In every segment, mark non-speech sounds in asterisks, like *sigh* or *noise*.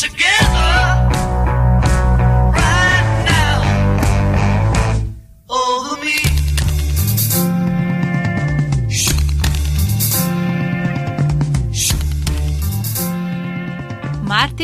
together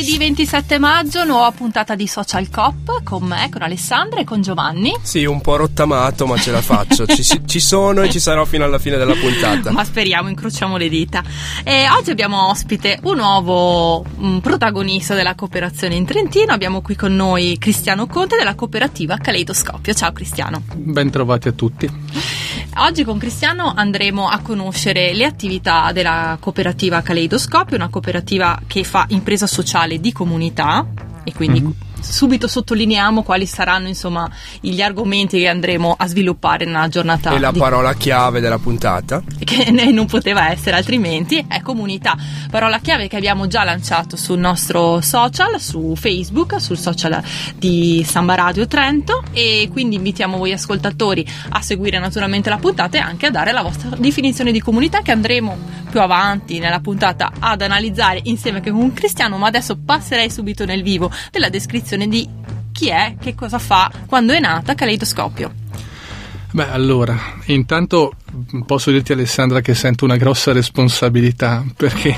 Martedì 27 maggio, nuova puntata di Social Cop con me, con Alessandra e con Giovanni. Sì, un po' rottamato, ma ce la faccio. *laughs* Ci, ci sono e ci sarò fino alla fine della puntata. Ma speriamo, incrociamo le dita. E oggi abbiamo ospite un nuovo mm, protagonista della cooperazione in Trentino. Abbiamo qui con noi Cristiano Conte della cooperativa Caleidoscopio. Ciao Cristiano. Ben trovati a tutti. Oggi con Cristiano andremo a conoscere le attività della cooperativa Caleidoscopio, una cooperativa che fa impresa sociale di comunità e quindi Mhm. Subito sottolineiamo quali saranno insomma gli argomenti che andremo a sviluppare nella giornata E la di parola chiave della puntata. che *laughs* non poteva essere altrimenti, è comunità. Parola chiave che abbiamo già lanciato sul nostro social, su Facebook, sul social di Samba Radio Trento e quindi invitiamo voi ascoltatori a seguire naturalmente la puntata e anche a dare la vostra definizione di comunità che andremo più avanti nella puntata ad analizzare insieme che con Cristiano, ma adesso passerei subito nel vivo della descrizione di chi è, che cosa fa, quando è nata Caleidoscopio. Beh, allora, intanto posso dirti Alessandra che sento una grossa responsabilità perché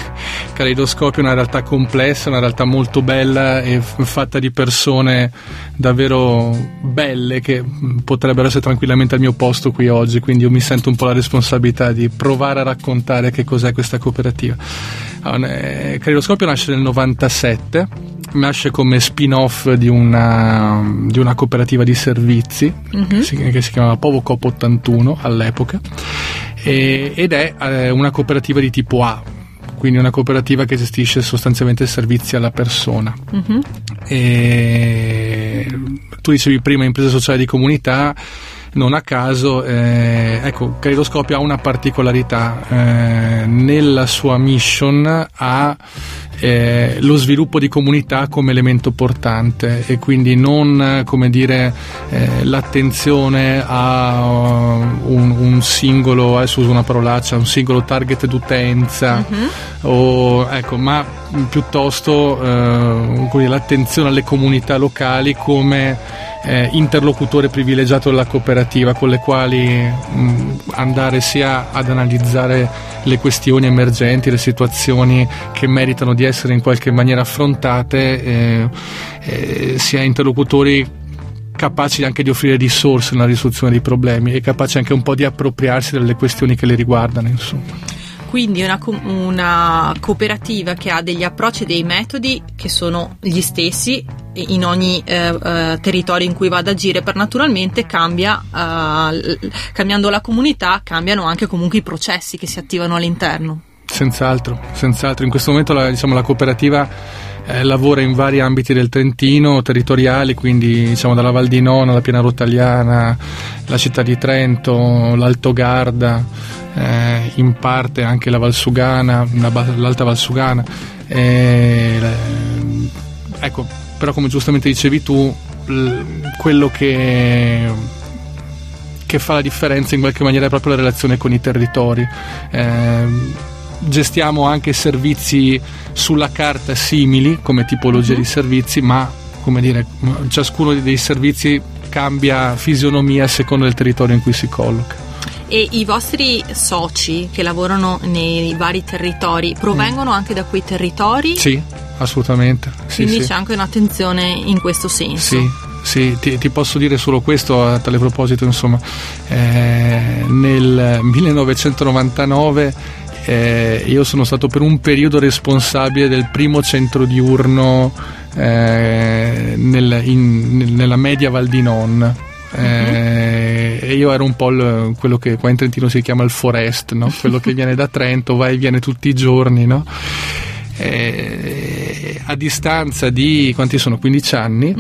Caleidoscopio è una realtà complessa, una realtà molto bella e fatta di persone davvero belle che mh, potrebbero essere tranquillamente al mio posto qui oggi, quindi io mi sento un po' la responsabilità di provare a raccontare che cos'è questa cooperativa. Eh, Caleidoscopio nasce nel 97 nasce come spin-off di una, di una cooperativa di servizi che, si, che si chiamava Povo Cop 81 all'epoca e- ed è eh, una cooperativa di tipo A quindi una cooperativa che gestisce sostanzialmente servizi alla persona Mhm. e tu dicevi prima impresa sociale di comunità non a caso eh, ecco Caleidoscopio ha una particolarità eh, nella sua mission ha eh, lo sviluppo di comunità come elemento portante e quindi non eh, come dire eh, l'attenzione a uh, un, un singolo adesso uso una parolaccia un singolo target d'utenza o, ecco, ma piuttosto eh, l'attenzione alle comunità locali come eh, interlocutore privilegiato della cooperativa con le quali mh, andare sia ad analizzare le questioni emergenti, le situazioni che meritano di essere in qualche maniera affrontate, eh, eh, sia interlocutori capaci anche di offrire risorse nella risoluzione dei problemi e capaci anche un po' di appropriarsi delle questioni che le riguardano, insomma. Quindi una, una cooperativa che ha degli approcci e dei metodi che sono gli stessi in ogni eh, eh, territorio in cui va ad agire, per naturalmente cambia, eh, cambiando la comunità, cambiano anche comunque i processi che si attivano all'interno. Senz'altro, senz'altro. In questo momento la, diciamo, la cooperativa eh, lavora in vari ambiti del Trentino, territoriali, quindi diciamo, dalla Val di Nono, la Piana Rotagliana, la città di Trento, l'Alto Garda, eh, in parte anche la Valsugana, l'Alta Valsugana. Eh, ecco, però come giustamente dicevi tu, quello che che fa la differenza in qualche maniera è proprio la relazione con i territori. Ehm, gestiamo anche servizi sulla carta simili come tipologia di servizi, ma come dire, ciascuno dei servizi cambia fisionomia a seconda del territorio in cui si colloca. E i vostri soci che lavorano nei vari territori provengono anche da quei territori? Sì, assolutamente. Sì, Quindi sì. c'è anche un'attenzione in questo senso. Sì, sì, ti, ti posso dire solo questo a tale proposito, insomma, eh, nel 1999 eh, io sono stato per un periodo responsabile del primo centro diurno eh, nel- in- nel- nella media Val di Non. Eh, e io ero un po' il- quello che qua in Trentino si chiama il forest, no? *laughs* quello che viene da Trento, va e viene tutti i giorni, no? Eh, a distanza di quanti sono 15 anni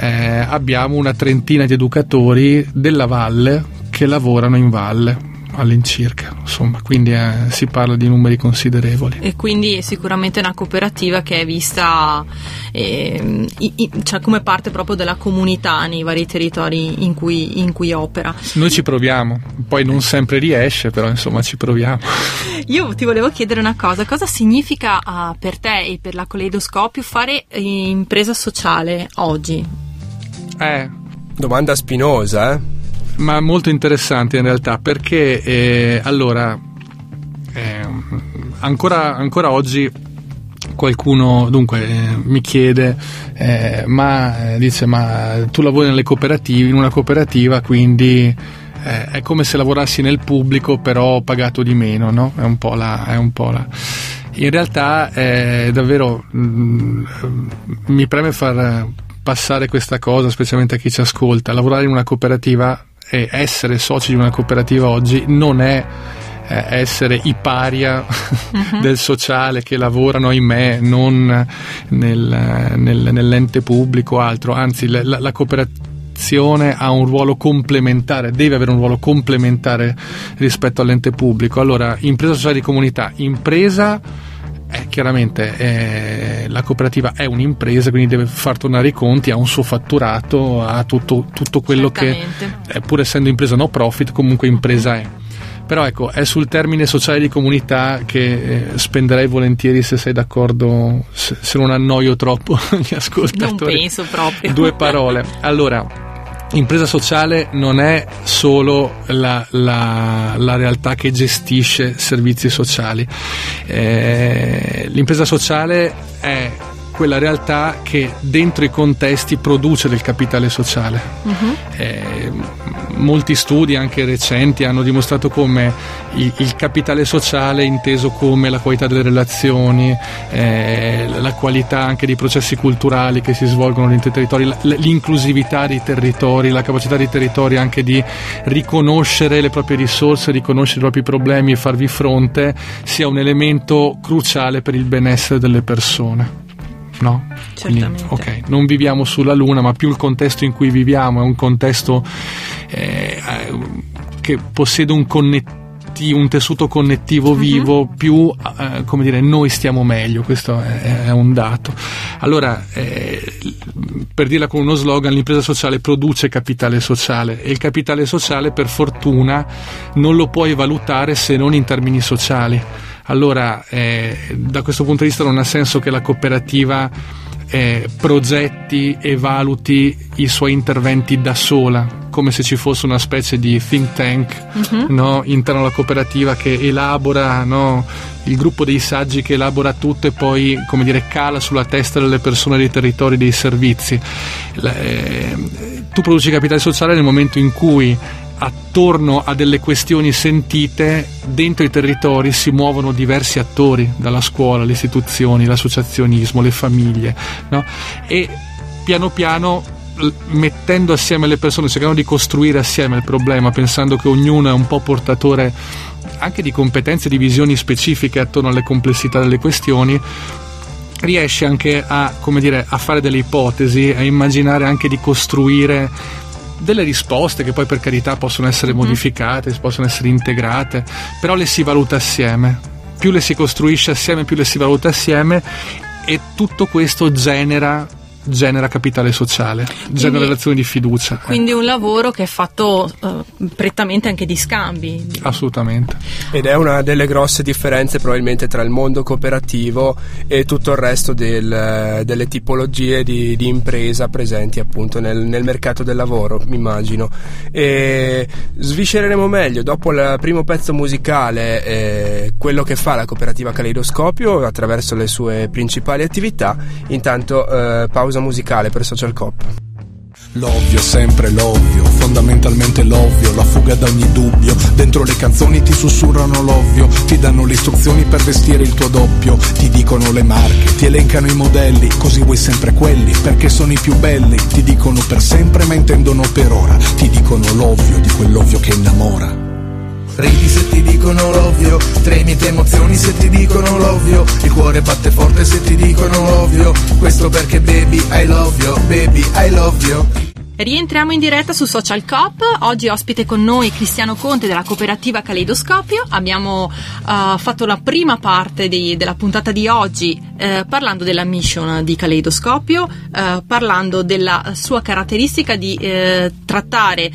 eh, abbiamo una trentina di educatori della valle che lavorano in valle all'incirca, insomma, quindi eh, si parla di numeri considerevoli. E quindi è sicuramente una cooperativa che è vista eh, i, cioè come parte proprio della comunità nei vari territori in cui, in cui, opera. Noi ci proviamo, poi non sempre riesce, però insomma ci proviamo. *laughs* Io ti volevo chiedere una cosa, cosa significa uh, per te e per la Coleidoscopio fare impresa sociale oggi? Eh. Domanda spinosa, eh? Ma molto interessante in realtà perché eh, allora eh, ancora, ancora, oggi qualcuno dunque eh, mi chiede eh, ma eh, dice ma tu lavori nelle cooperative in una cooperativa quindi eh, è come se lavorassi nel pubblico però pagato di meno no? è un po' la, è un po' la in realtà è davvero mh, mm, mi preme far passare questa cosa specialmente a chi ci ascolta lavorare in una cooperativa e essere soci di una cooperativa oggi non è eh, essere i paria uh-huh. *laughs* del sociale che lavorano, ahimè, non nel, nel, nell'ente pubblico o altro, anzi la, la, la cooperazione ha un ruolo complementare, deve avere un ruolo complementare rispetto all'ente pubblico. Allora, impresa sociale di comunità, impresa eh, chiaramente eh, la cooperativa è un'impresa, quindi deve far tornare i conti, ha un suo fatturato, ha tutto, tutto quello che, eh, pur essendo impresa no profit, comunque impresa è. Però ecco, è sul termine sociale di comunità che eh, spenderei volentieri se sei d'accordo, se, se non annoio troppo *laughs* gli ascoltatori. Non penso proprio. Due parole. Allora, Impresa sociale non è solo la, la, la realtà che gestisce servizi sociali, eh, l'impresa sociale è quella realtà che dentro i contesti produce del capitale sociale. Uh-huh. Eh, molti studi, anche recenti, hanno dimostrato come il, il, capitale sociale inteso come la qualità delle relazioni, eh, la qualità anche dei processi culturali che si svolgono all'interno dei territori, l'inclusività dei territori, la capacità dei territori anche di riconoscere le proprie risorse, riconoscere i propri problemi e farvi fronte, sia un elemento cruciale per il benessere delle persone no? Certamente. Quindi, ok, non viviamo sulla Luna, ma più il contesto in cui viviamo è un contesto eh, che possiede un connettivo un tessuto connettivo uh-huh. vivo, più eh, come dire, noi stiamo meglio, questo è, è un dato. Allora, eh, per dirla con uno slogan, l'impresa sociale produce capitale sociale e il capitale sociale, per fortuna, non lo puoi valutare se non in termini sociali allora eh, da questo punto di vista non ha senso che la cooperativa eh, progetti e valuti i suoi interventi da sola, come se ci fosse una specie di think tank uh-huh. no, interno alla cooperativa che elabora no, il gruppo dei saggi che elabora tutto e poi come dire cala sulla testa delle persone dei territori dei servizi. Eh, tu produci capitale sociale nel momento in cui attorno a delle questioni sentite dentro i territori si muovono diversi attori, dalla scuola, le istituzioni, l'associazionismo, le famiglie, no? e piano piano mettendo assieme le persone, cercando di costruire assieme il problema, pensando che ognuno è un po' portatore anche di competenze, di visioni specifiche attorno alle complessità delle questioni, riesce anche a, dire, a fare delle ipotesi, a immaginare anche di costruire delle risposte che poi per carità possono essere mm-hmm. modificate, possono essere integrate, però le si valuta assieme. Più le si costruisce assieme, più le si valuta assieme e tutto questo genera genera capitale sociale, quindi, genera relazioni di fiducia. Quindi un lavoro che è fatto uh, prettamente anche di scambi. Assolutamente. Ed è una delle grosse differenze probabilmente tra il mondo cooperativo e tutto il resto del, delle tipologie di, di, impresa presenti appunto nel, nel, mercato del lavoro, mi immagino. E sviscereremo meglio dopo il primo pezzo musicale eh, quello che fa la cooperativa Caleidoscopio attraverso le sue principali attività. Intanto eh, pausa pausa musicale per Social Cop. L'ovvio, sempre l'ovvio, fondamentalmente l'ovvio, la fuga da ogni dubbio. Dentro le canzoni ti sussurrano l'ovvio, ti danno le istruzioni per vestire il tuo doppio, ti dicono le marche, ti elencano i modelli, così vuoi sempre quelli, perché sono i più belli. Ti dicono per sempre ma intendono per ora, ti dicono l'ovvio di quell'ovvio che innamora. Ridi se ti dicono l'ovvio, tremi te emozioni se ti dicono l'ovvio, il cuore batte forte se ti dicono l'ovvio, questo perché baby I love you, baby I love you. Rientriamo in diretta su Social Cop, oggi ospite con noi Cristiano Conte della cooperativa Caleidoscopio, abbiamo uh, fatto la prima parte di, della puntata di oggi uh, parlando della mission di Caleidoscopio, uh, parlando della sua caratteristica di trattare,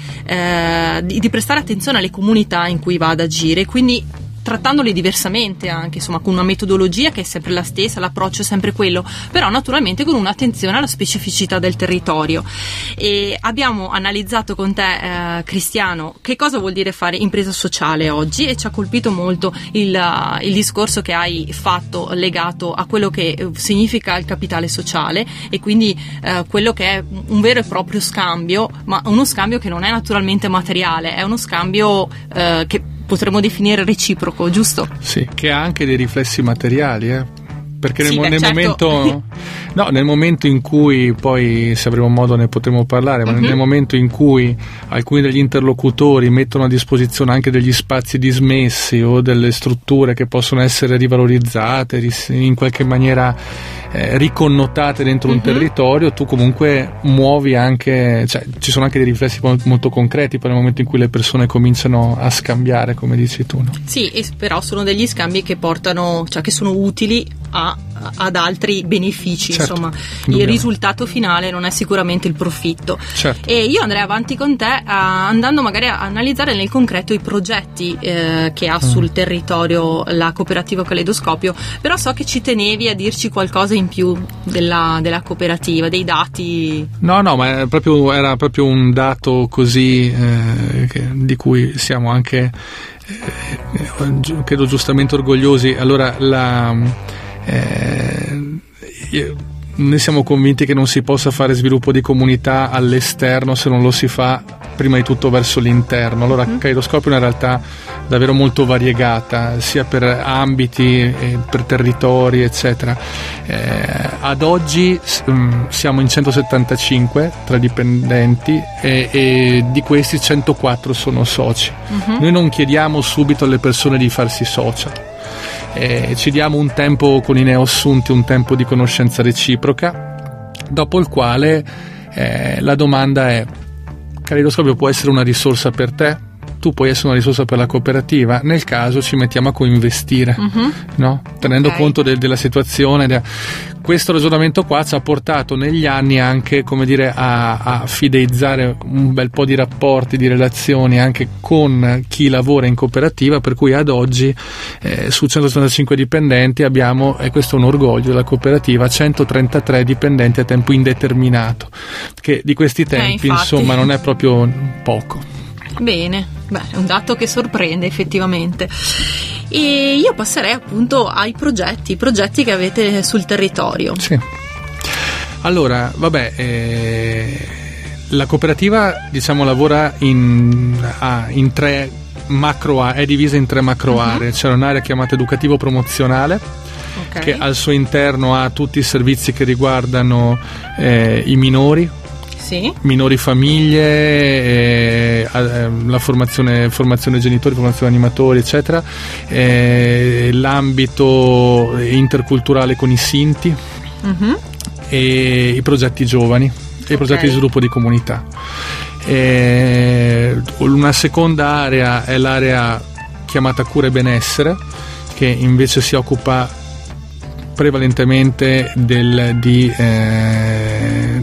di, di prestare attenzione alle comunità in cui va ad agire, quindi trattandoli diversamente anche, insomma, con una metodologia che è sempre la stessa, l'approccio è sempre quello, però naturalmente con un'attenzione alla specificità del territorio. E abbiamo analizzato con te, eh, Cristiano, che cosa vuol dire fare impresa sociale oggi e ci ha colpito molto il, il discorso che hai fatto legato a quello che significa il capitale sociale e quindi eh, quello che è un vero e proprio scambio, ma uno scambio che non è naturalmente materiale, è uno scambio eh, che potremmo definire reciproco, giusto? Sì, che ha anche dei riflessi materiali, eh? perché sì, nel, beh, nel certo. momento *laughs* no, nel momento in cui poi se avremo modo ne potremo parlare ma Mhm. nel momento in cui alcuni degli interlocutori mettono a disposizione anche degli spazi dismessi o delle strutture che possono essere rivalorizzate ris- in qualche maniera eh, riconnotate dentro un Mhm. territorio tu comunque muovi anche cioè ci sono anche dei riflessi mo- molto concreti poi nel momento in cui le persone cominciano a scambiare come dici tu no? Sì, però sono degli scambi che portano, cioè che sono utili a- ad altri benefici, Certo, insomma, il risultato finale non è sicuramente il profitto. certo E io andrei avanti con te eh, andando magari a analizzare nel concreto i progetti eh, che ha Mm. sul territorio la cooperativa Caleidoscopio, però so che ci tenevi a dirci qualcosa in più della, della cooperativa, dei dati. No, no, ma proprio- era proprio un dato così eh, che- di cui siamo anche, eh, credo giustamente orgogliosi. Allora, la, eh, io- noi siamo convinti che non si possa fare sviluppo di comunità all'esterno se non lo si fa prima di tutto verso l'interno. Allora, Kaleidoscopio è una realtà davvero molto variegata, sia per ambiti, eh, per territori, eccetera. Eh, ad oggi mm, siamo in 175 tra dipendenti e, e di questi 104 sono soci. Noi non chiediamo subito alle persone di farsi social. Eh, ci diamo un tempo con i neoassunti, un tempo di conoscenza reciproca, dopo il quale eh, la domanda è: Caleidoscopio può essere una risorsa per te? Tu puoi essere una risorsa per la cooperativa? Nel caso ci mettiamo a coinvestire, no? tenendo Ok. conto del- della situazione. de- Questo ragionamento qua ci ha portato negli anni anche come dire, a, a fideizzare un bel po' di rapporti, di relazioni anche con chi lavora in cooperativa, per cui ad oggi eh, su 165 dipendenti abbiamo, e questo è un orgoglio della cooperativa, 133 dipendenti a tempo indeterminato, che di questi tempi infatti. insomma non è proprio poco. Bene, beh, è un dato che sorprende effettivamente. E io passerei appunto ai progetti, i progetti che avete sul territorio. Sì. Allora, vabbè, eh, la cooperativa diciamo lavora in, ah, in tre macro aree, è divisa in tre macro aree. C'è un'area chiamata educativo promozionale Ok. che al suo interno ha tutti i servizi che riguardano eh, i minori, Sì. minori famiglie, eh, eh, la formazione, formazione genitori, formazione animatori, eccetera, eh, l'ambito interculturale con i Sinti Mhm. e i progetti giovani e i progetti di sviluppo di comunità. Eh, una seconda area è l'area chiamata cura e benessere, che invece si occupa prevalentemente del- di, eh,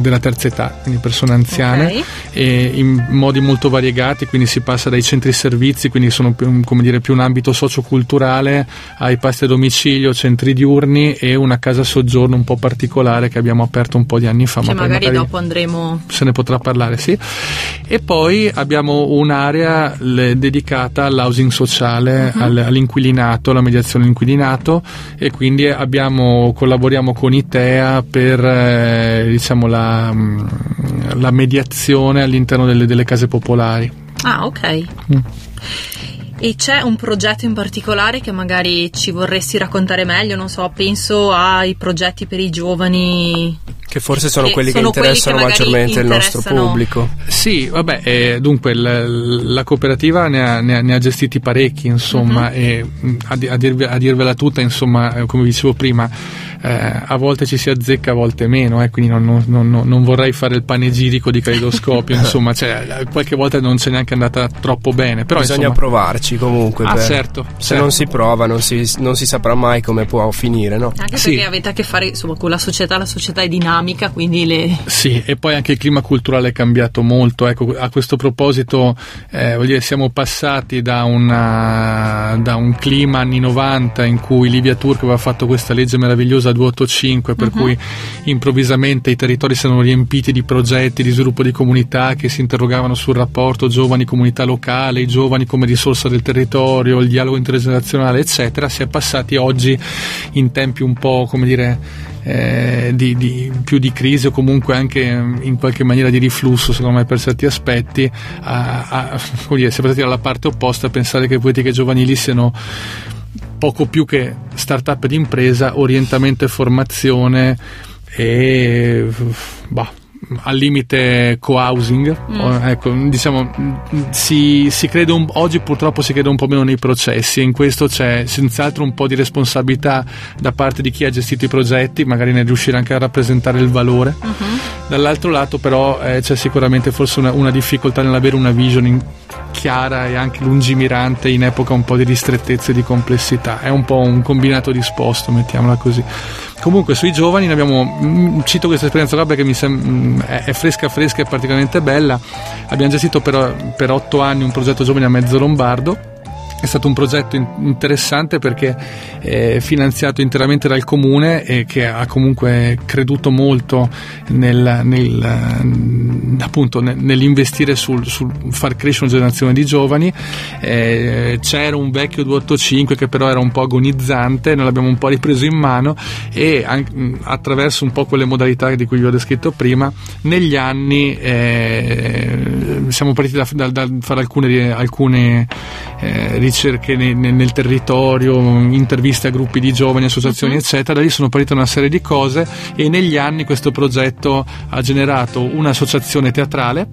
della terza età, quindi persone anziane, Ok. e in modi molto variegati, quindi si passa dai centri servizi, quindi sono più, dire, più un ambito socioculturale, ai pasti a domicilio, centri diurni e una casa soggiorno un po' particolare che abbiamo aperto un po' di anni fa. Che ma poi magari dopo andremo. se ne potrà parlare, sì. E poi abbiamo un'area le- dedicata all'housing sociale, Mhm. al- all'inquilinato, alla mediazione all'inquilinato e quindi abbiamo, collaboriamo con ITEA per eh, diciamo la, mm, la mediazione all'interno delle, delle case popolari. Ah, ok. Mm. E c'è un progetto in particolare che magari ci vorresti raccontare meglio? Non so, penso ai progetti per i giovani Che forse sono che quelli sono che interessano quelli che maggiormente il nostro pubblico. Sì, vabbè, eh, dunque l- la cooperativa ne ha, ne, ha, ne ha, gestiti parecchi, insomma, uh-huh. e a, a, dirvi, a dirvela tutta, insomma, eh, come dicevo prima, eh, a volte ci si azzecca, a volte meno, eh, quindi non, non, non, non, vorrei fare il panegirico di caleidoscopio, *laughs* insomma, cioè, qualche volta non c'è neanche andata troppo bene. Però, Bisogna insomma, provarci comunque. Ah, per, certo. Se certo. non si prova non si, non si, saprà mai come può finire, no? Anche sì. perché avete a che fare insomma, con la società, la società è dinamica, quindi le... Sì, e poi anche il clima culturale è cambiato molto. Ecco, a questo proposito, eh, dire, siamo passati da, una, da un clima anni 90 in cui Livia Turco aveva fatto questa legge meravigliosa 285 per uh-huh. cui improvvisamente i territori si erano riempiti di progetti di sviluppo di comunità che si interrogavano sul rapporto giovani-comunità locale, i giovani come risorsa del territorio, il dialogo intergenerazionale, eccetera, si è passati oggi in tempi un po' come dire eh, di, di, più di crisi o comunque anche in qualche maniera di riflusso secondo me per certi aspetti a, a, dire, si è passati dalla parte opposta a pensare che le politiche giovanili siano poco più che startup di impresa, orientamento e formazione e bah, al limite co-housing, mm. ecco, diciamo, si, si crede un, oggi purtroppo si crede un po' meno nei processi e in questo c'è senz'altro un po' di responsabilità da parte di chi ha gestito i progetti, magari nel riuscire anche a rappresentare il valore. Mm-hmm. Dall'altro lato però eh, c'è sicuramente forse una, una difficoltà nell'avere una vision in, chiara e anche lungimirante in epoca un po' di ristrettezza e di complessità. È un po' un combinato disposto, mettiamola così. Comunque sui giovani abbiamo, mm, cito questa esperienza qua perché mi sem- mm, è fresca fresca e particolarmente bella. Abbiamo gestito per, per otto anni un progetto giovani a mezzo lombardo è stato un progetto interessante perché è finanziato interamente dal comune e che ha comunque creduto molto nel, nel, appunto, nell'investire sul, sul, far crescere una generazione di giovani. Eh, c'era un vecchio 285 che però era un po' agonizzante, noi l'abbiamo un po' ripreso in mano e anche, attraverso un po' quelle modalità di cui vi ho descritto prima, negli anni eh, siamo partiti da, da, da fare alcune, alcune eh, ricerche nel, nel, territorio, interviste a gruppi di giovani, associazioni, uh-huh. eccetera. Da lì sono partite una serie di cose e negli anni questo progetto ha generato un'associazione teatrale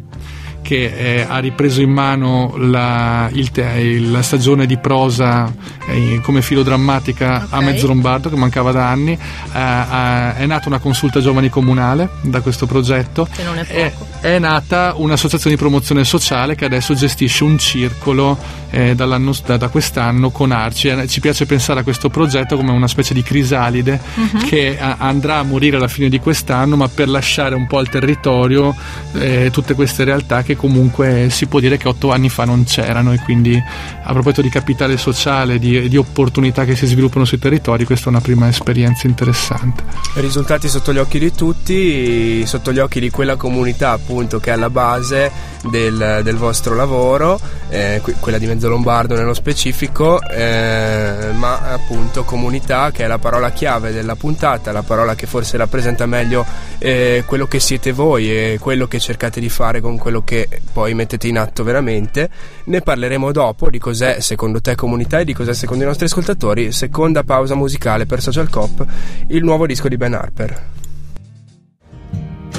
che eh, ha ripreso in mano la, te- la stagione di prosa eh, come filodrammatica okay. a mezzo lombardo che mancava da anni. Eh, è nata una consulta giovani comunale da questo progetto. Che non è poco. È, è nata un'associazione di promozione sociale che adesso gestisce un circolo eh, da, da, quest'anno con Arci. Eh, ci piace pensare a questo progetto come una specie di crisalide uh-huh. che a- andrà a morire alla fine di quest'anno, ma per lasciare un po' al territorio eh, tutte queste realtà che comunque si può dire che otto anni fa non c'erano e quindi a proposito di capitale sociale, di, di opportunità che si sviluppano sui territori, questa è una prima esperienza interessante. Risultati sotto gli occhi di tutti, sotto gli occhi di quella comunità appunto che è alla base del, del vostro lavoro, eh, quella di Mezzo Lombardo nello specifico, eh, ma appunto comunità che è la parola chiave della puntata, la parola che forse rappresenta meglio eh, quello che siete voi e quello che cercate di fare con quello che poi mettete in atto veramente. Ne parleremo dopo di cos'è secondo te comunità e di cos'è secondo i nostri ascoltatori. Seconda pausa musicale per Social Cop, il nuovo disco di Ben Harper.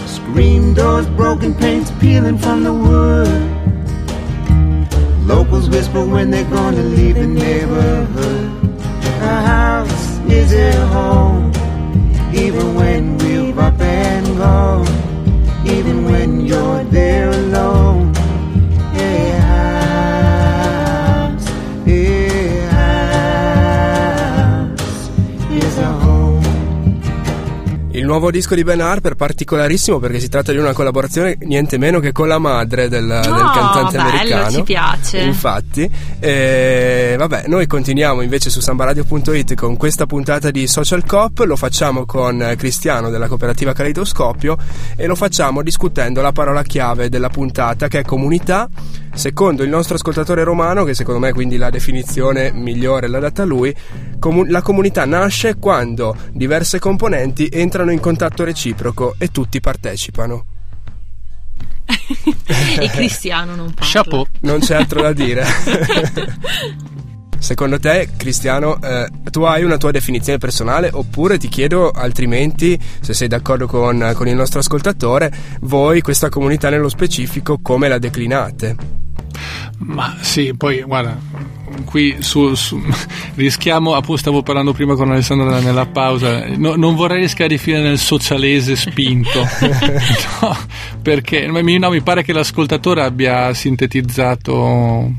Screen doors, broken paints peeling from the wood. Locals whisper when they're gonna leave the neighborhood. Nuovo disco di Ben Harper particolarissimo perché si tratta di una collaborazione niente meno che con la madre del, no, del cantante bello, americano. ci piace. Infatti, eh, vabbè, noi continuiamo invece su sambaradio.it con questa puntata di Social Cop, lo facciamo con Cristiano della cooperativa Caleidoscopio e lo facciamo discutendo la parola chiave della puntata che è comunità. Secondo il nostro ascoltatore romano, che secondo me quindi la definizione migliore l'ha data lui, comu- la comunità nasce quando diverse componenti entrano in contatto reciproco e tutti partecipano. *laughs* e Cristiano non parla. Chapeau. Non c'è altro da dire. *laughs* Secondo te, Cristiano, eh, tu hai una tua definizione personale oppure ti chiedo altrimenti, se sei d'accordo con, con il nostro ascoltatore, voi questa comunità nello specifico come la declinate? Ma sì, poi guarda, qui su, su, *laughs* rischiamo, appunto stavo parlando prima con Alessandra nella pausa, no, non vorrei rischiare di finire nel socialese spinto, *laughs* *laughs* no, perché no, mi pare che l'ascoltatore abbia sintetizzato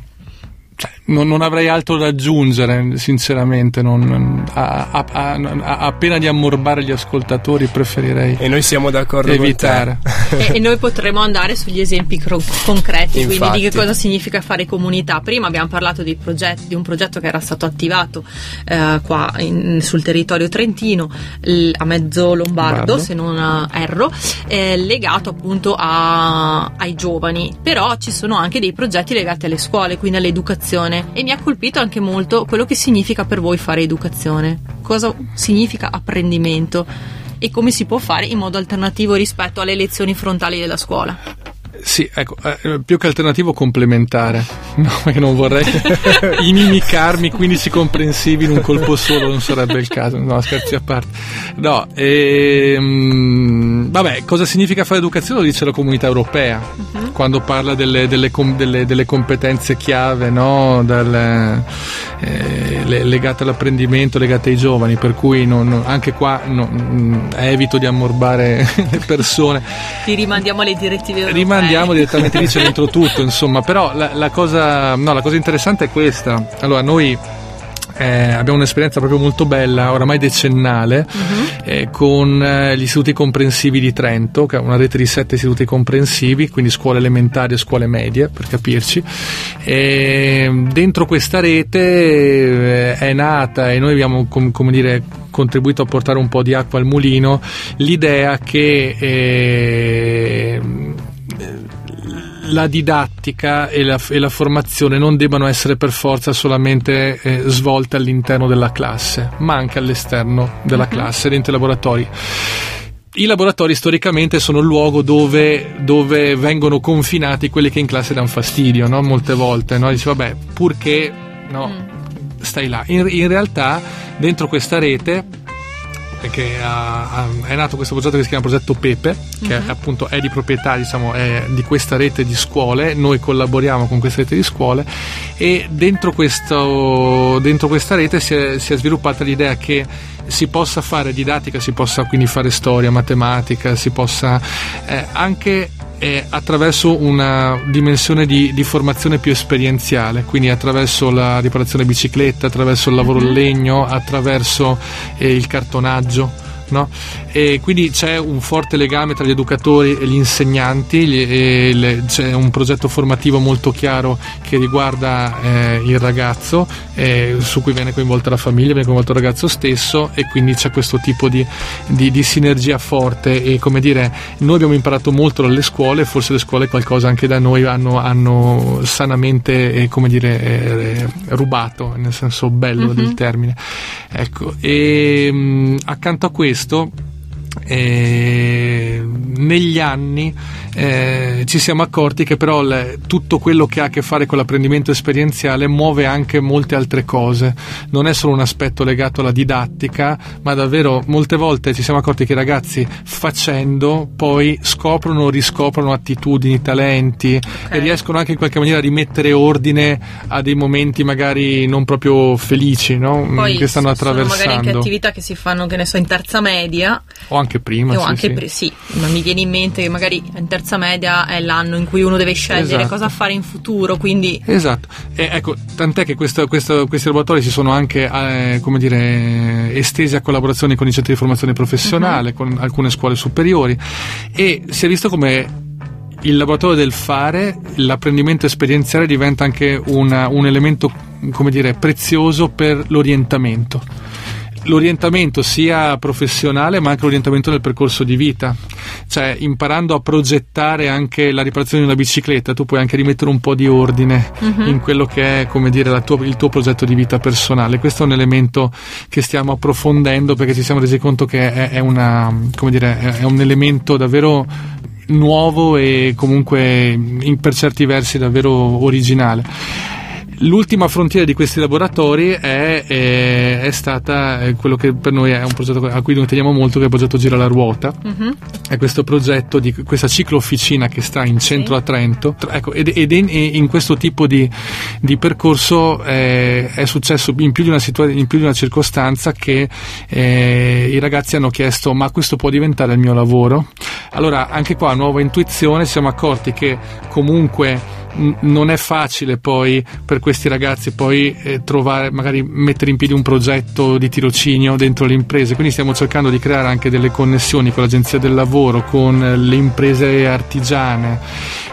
cioè, non, non, avrei altro da aggiungere, sinceramente. Non, a, a, a, appena di ammorbare gli ascoltatori, preferirei. E noi siamo d'accordo evitare. *laughs* e, e, noi potremo andare sugli esempi cro- concreti, Infatti. quindi di che cosa significa fare comunità. Prima abbiamo parlato di, progetti, di un progetto che era stato attivato eh, qua in, sul territorio trentino, l- a mezzo lombardo, Bardo. se non erro, eh, legato appunto ai giovani. Però ci sono anche dei progetti legati alle scuole, quindi all'educazione educazione. E mi ha colpito anche molto quello che significa per voi fare educazione, cosa significa apprendimento? E come si può fare in modo alternativo rispetto alle lezioni frontali della scuola. Sì, ecco, eh, più che alternativo complementare, *laughs* no, perché non vorrei *laughs* inimicarmi 15 comprensivi in un colpo solo, non sarebbe il caso, no, scherzi a parte. No, ehm, vabbè, cosa significa fare educazione lo dice la comunità europea, uh-huh. quando parla delle, delle, delle, delle competenze chiave, no, Dal, eh, legate all'apprendimento, legate ai giovani, per cui non, non, anche qua non, evito di ammorbare *laughs* le persone. Ti rimandiamo alle direttive europee. Rimandiamo andiamo direttamente lì, c'è dentro tutto, insomma, però la, la, cosa, no, la cosa interessante è questa. Allora, noi eh, abbiamo un'esperienza proprio molto bella, oramai decennale, uh-huh. eh, con eh, gli istituti comprensivi di Trento, che è una rete di sette istituti comprensivi, quindi scuole elementari e scuole medie, per capirci. E dentro questa rete eh, è nata e noi abbiamo, com- come dire, contribuito a portare un po' di acqua al mulino l'idea che eh, la didattica e la, e la, formazione non debbano essere per forza solamente eh, svolte all'interno della classe, ma anche all'esterno della uh-huh. classe, dentro i laboratori. I laboratori storicamente sono il luogo dove, dove, vengono confinati quelli che in classe danno fastidio, no? molte volte. No? Dice, vabbè, purché no, mm. stai là. In, in realtà, dentro questa rete che ha, ha, è nato questo progetto che si chiama Progetto Pepe, che uh-huh. appunto è di proprietà diciamo, è di questa rete di scuole, noi collaboriamo con questa rete di scuole e dentro, questo, dentro questa rete si è, si è sviluppata l'idea che si possa fare didattica, si possa quindi fare storia, matematica, si possa eh, anche eh, attraverso una dimensione di, di, formazione più esperienziale, quindi attraverso la riparazione bicicletta, attraverso il lavoro in mhm. legno, attraverso eh, il cartonaggio no? E quindi c'è un forte legame tra gli educatori e gli insegnanti, gli, e le, c'è un progetto formativo molto chiaro che riguarda eh, il ragazzo, eh, su cui viene coinvolta la famiglia, viene coinvolto il ragazzo stesso e quindi c'è questo tipo di, di, di sinergia forte e come dire, noi abbiamo imparato molto dalle scuole, forse le scuole qualcosa anche da noi hanno, hanno sanamente eh, come dire, eh, rubato, nel senso bello mm-hmm. del termine. Ecco, e mh, mm, accanto a questo questo eh, negli anni eh, ci siamo accorti che però le, tutto quello che ha a che fare con l'apprendimento esperienziale muove anche molte altre cose, non è solo un aspetto legato alla didattica, ma davvero molte volte ci siamo accorti che i ragazzi facendo poi scoprono o riscoprono attitudini, talenti okay. e riescono anche in qualche maniera a rimettere ordine a dei momenti magari non proprio felici no? poi che stanno attraversando. Sono magari anche attività che si fanno, che ne so, in terza media. O anche prima. O sì, anche sì. Pre- sì, ma mi viene in mente che magari in terza terza media è l'anno in cui uno deve scegliere esatto. cosa fare in futuro, quindi... Esatto, e ecco, tant'è che questo, questo, questi laboratori si sono anche, eh, come dire, estesi a collaborazioni con i centri di formazione professionale, uh-huh. con alcune scuole superiori e si è visto come il laboratorio del fare, l'apprendimento esperienziale diventa anche una, un elemento, come dire, prezioso per l'orientamento l'orientamento sia professionale ma anche l'orientamento nel percorso di vita, cioè imparando a progettare anche la riparazione di una bicicletta, tu puoi anche rimettere un po' di ordine uh-huh. in quello che è come dire tua, il tuo progetto di vita personale. Questo è un elemento che stiamo approfondendo perché ci siamo resi conto che è, è, una, dire, è un elemento davvero nuovo e comunque in, per certi versi davvero originale. L'ultima frontiera di questi laboratori è, è, è, stata quello che per noi è un progetto a cui noi teniamo molto, che è il progetto Gira la Ruota. Mm-hmm. È questo progetto di questa ciclo officina che sta in centro sì. a Trento. Ecco, ed, ed in, in, questo tipo di, di percorso eh, è successo in più di una, situa- in più di una circostanza che eh, i ragazzi hanno chiesto ma questo può diventare il mio lavoro? Allora anche qua nuova intuizione, ci siamo accorti che comunque non è facile poi per questi ragazzi poi eh, trovare, magari mettere in piedi un progetto di tirocinio dentro le imprese, quindi stiamo cercando di creare anche delle connessioni con l'agenzia del lavoro, con le imprese artigiane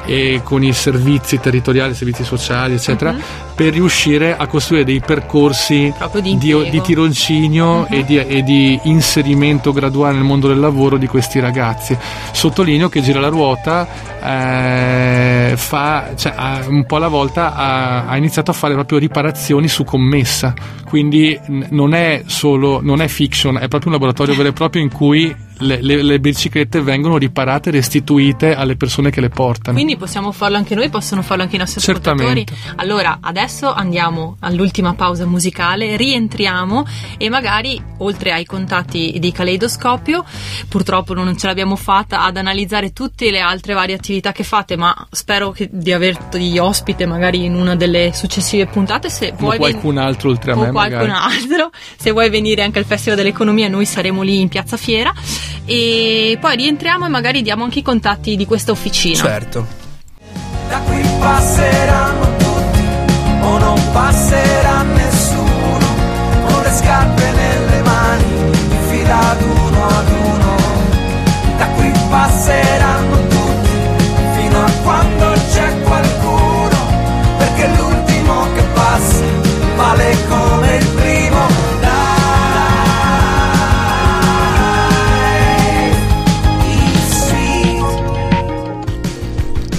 e con i servizi territoriali, i servizi sociali, eccetera, uh-huh. per riuscire a costruire dei percorsi di, di, di, tirocinio uh-huh. e, di, e, di, inserimento graduale nel mondo del lavoro di questi ragazzi. Sottolineo che Gira la Ruota eh, fa, cioè, un po' alla volta ha, ha, iniziato a fare proprio riparazioni su commessa, quindi non è solo, non è fiction, è proprio un laboratorio vero e proprio in cui le, le, le, biciclette vengono riparate e restituite alle persone che le portano. Quindi possiamo farlo anche noi, possono farlo anche i nostri ascoltatori. Allora, adesso andiamo all'ultima pausa musicale, rientriamo e magari, oltre ai contatti di Caleidoscopio, purtroppo non ce l'abbiamo fatta ad analizzare tutte le altre varie attività che fate, ma spero di averti ospite magari in una delle successive puntate. Se vuoi qualcun ven- altro oltre a me. O qualcun magari. altro. Se vuoi venire anche al Festival dell'Economia, noi saremo lì in Piazza Fiera e poi rientriamo e magari diamo anche i contatti di questa officina. Certo. Da qui passeranno tutti o non passerà nessuno con le scarpe nelle mani, fila ad uno ad uno. Da qui passeranno tutti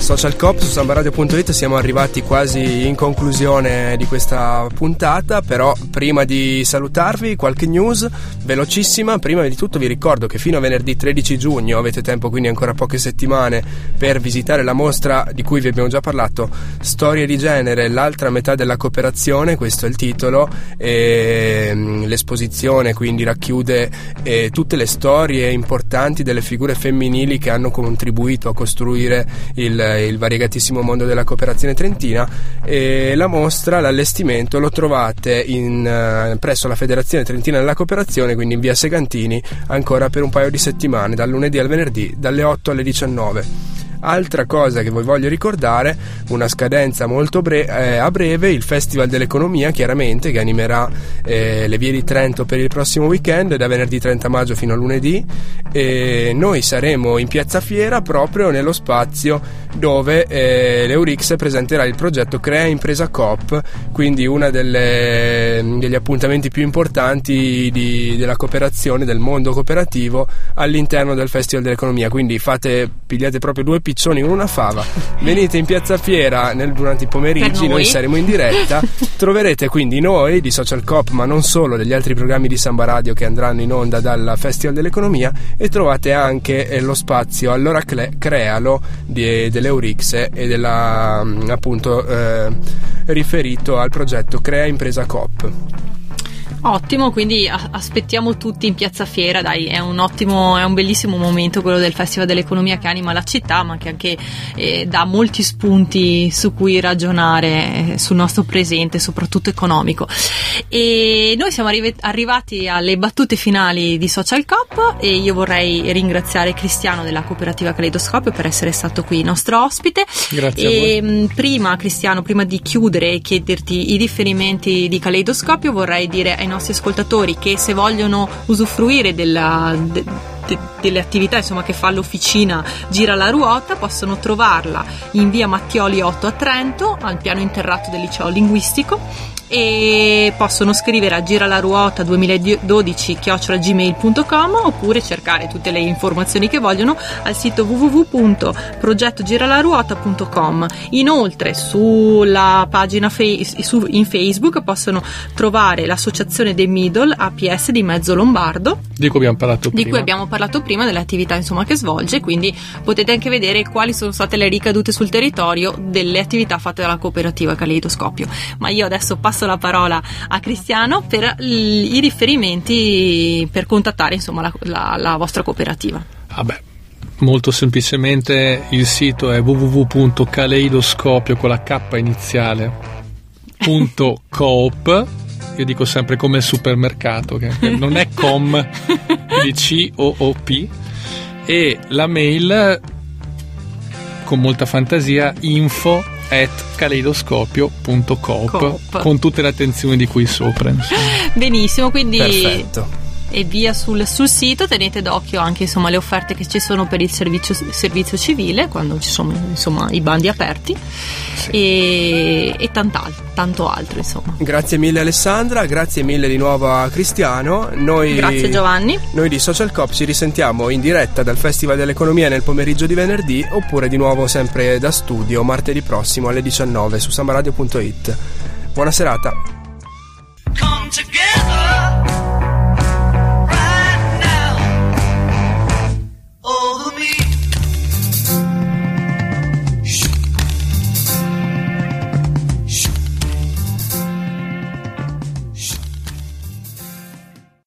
Social Cop su sambaradio.it siamo arrivati quasi in conclusione di questa puntata, però prima di salutarvi qualche news velocissima, prima di tutto vi ricordo che fino a venerdì 13 giugno avete tempo quindi ancora poche settimane per visitare la mostra di cui vi abbiamo già parlato, Storie di genere, l'altra metà della cooperazione, questo è il titolo, mm, l'esposizione quindi racchiude eh, tutte le storie importanti delle figure femminili che hanno contribuito a costruire il il variegatissimo mondo della cooperazione trentina e la mostra, l'allestimento lo trovate in, uh, presso la Federazione Trentina della Cooperazione, quindi in via Segantini, ancora per un paio di settimane, dal lunedì al venerdì, dalle 8 alle 19. Altra cosa che vi voglio ricordare, una scadenza molto bre- eh, a breve, il Festival dell'Economia chiaramente che animerà eh, le vie di Trento per il prossimo weekend da venerdì 30 maggio fino a lunedì e noi saremo in Piazza Fiera proprio nello spazio dove eh, l'Eurix presenterà il progetto Crea Impresa Coop, quindi uno degli appuntamenti più importanti di, della cooperazione, del mondo cooperativo all'interno del Festival dell'Economia, quindi fate, pigliate proprio due piccioni con una fava, venite in Piazza Fiera nel, durante i pomeriggi, noi. noi. saremo in diretta, *laughs* troverete quindi noi di Social Coop, ma non solo, degli altri programmi di Samba Radio che andranno in onda dal Festival dell'Economia e trovate anche eh, lo spazio Allora Crealo di, dell'Eurix e della, mm, appunto eh, riferito al progetto Crea Impresa Coop. Ottimo, quindi aspettiamo tutti in piazza Fiera, dai, è un ottimo, è un bellissimo momento quello del Festival dell'Economia che anima la città, ma che anche eh, dà molti spunti su cui ragionare eh, sul nostro presente, soprattutto economico. E noi siamo arri- arrivati alle battute finali di Social Cop e io vorrei ringraziare Cristiano della cooperativa Caleidoscopio per essere stato qui nostro ospite. Grazie. E mm, prima, Cristiano, prima di chiudere e chiederti i riferimenti di Caleidoscopio, vorrei dire ai nostri ascoltatori che se vogliono usufruire della, de, de, delle attività insomma, che fa l'officina Gira la Ruota possono trovarla in via Mattioli 8 a Trento al piano interrato del liceo linguistico e possono scrivere a giralaruota 2012 gmail.com oppure cercare tutte le informazioni che vogliono al sito www.progettogiralaruota.com. Inoltre sulla pagina fe- su, in Facebook possono trovare l'associazione dei Middle APS di Mezzo Lombardo di cui abbiamo parlato di prima. cui abbiamo parlato prima delle attività insomma, che svolge, quindi potete anche vedere quali sono state le ricadute sul territorio delle attività fatte dalla cooperativa Caleidoscopio. Ma io adesso passo la parola a Cristiano per i riferimenti per contattare insomma, la, la, la vostra cooperativa. Vabbè, molto semplicemente il sito è www.caleidoscopio con la K iniziale punto coop io dico sempre come il supermercato che non è com di *laughs* C O O P e la mail con molta fantasia info at caleidoscopio.coop Coop. con tutte le attenzioni di qui sopra insomma. Benissimo, quindi Perfetto. E via sul, sul sito tenete d'occhio anche insomma, le offerte che ci sono per il servizio, servizio civile quando ci sono insomma, i bandi aperti e, e tant'al- tanto altro insomma. Grazie mille Alessandra, grazie mille di nuovo a Cristiano. Noi, Grazie Giovanni. Noi di Social Cop ci risentiamo in diretta dal Festival dell'Economia nel pomeriggio di venerdì oppure di nuovo sempre da studio martedì prossimo alle 19 su sambaradio.it. Buona serata.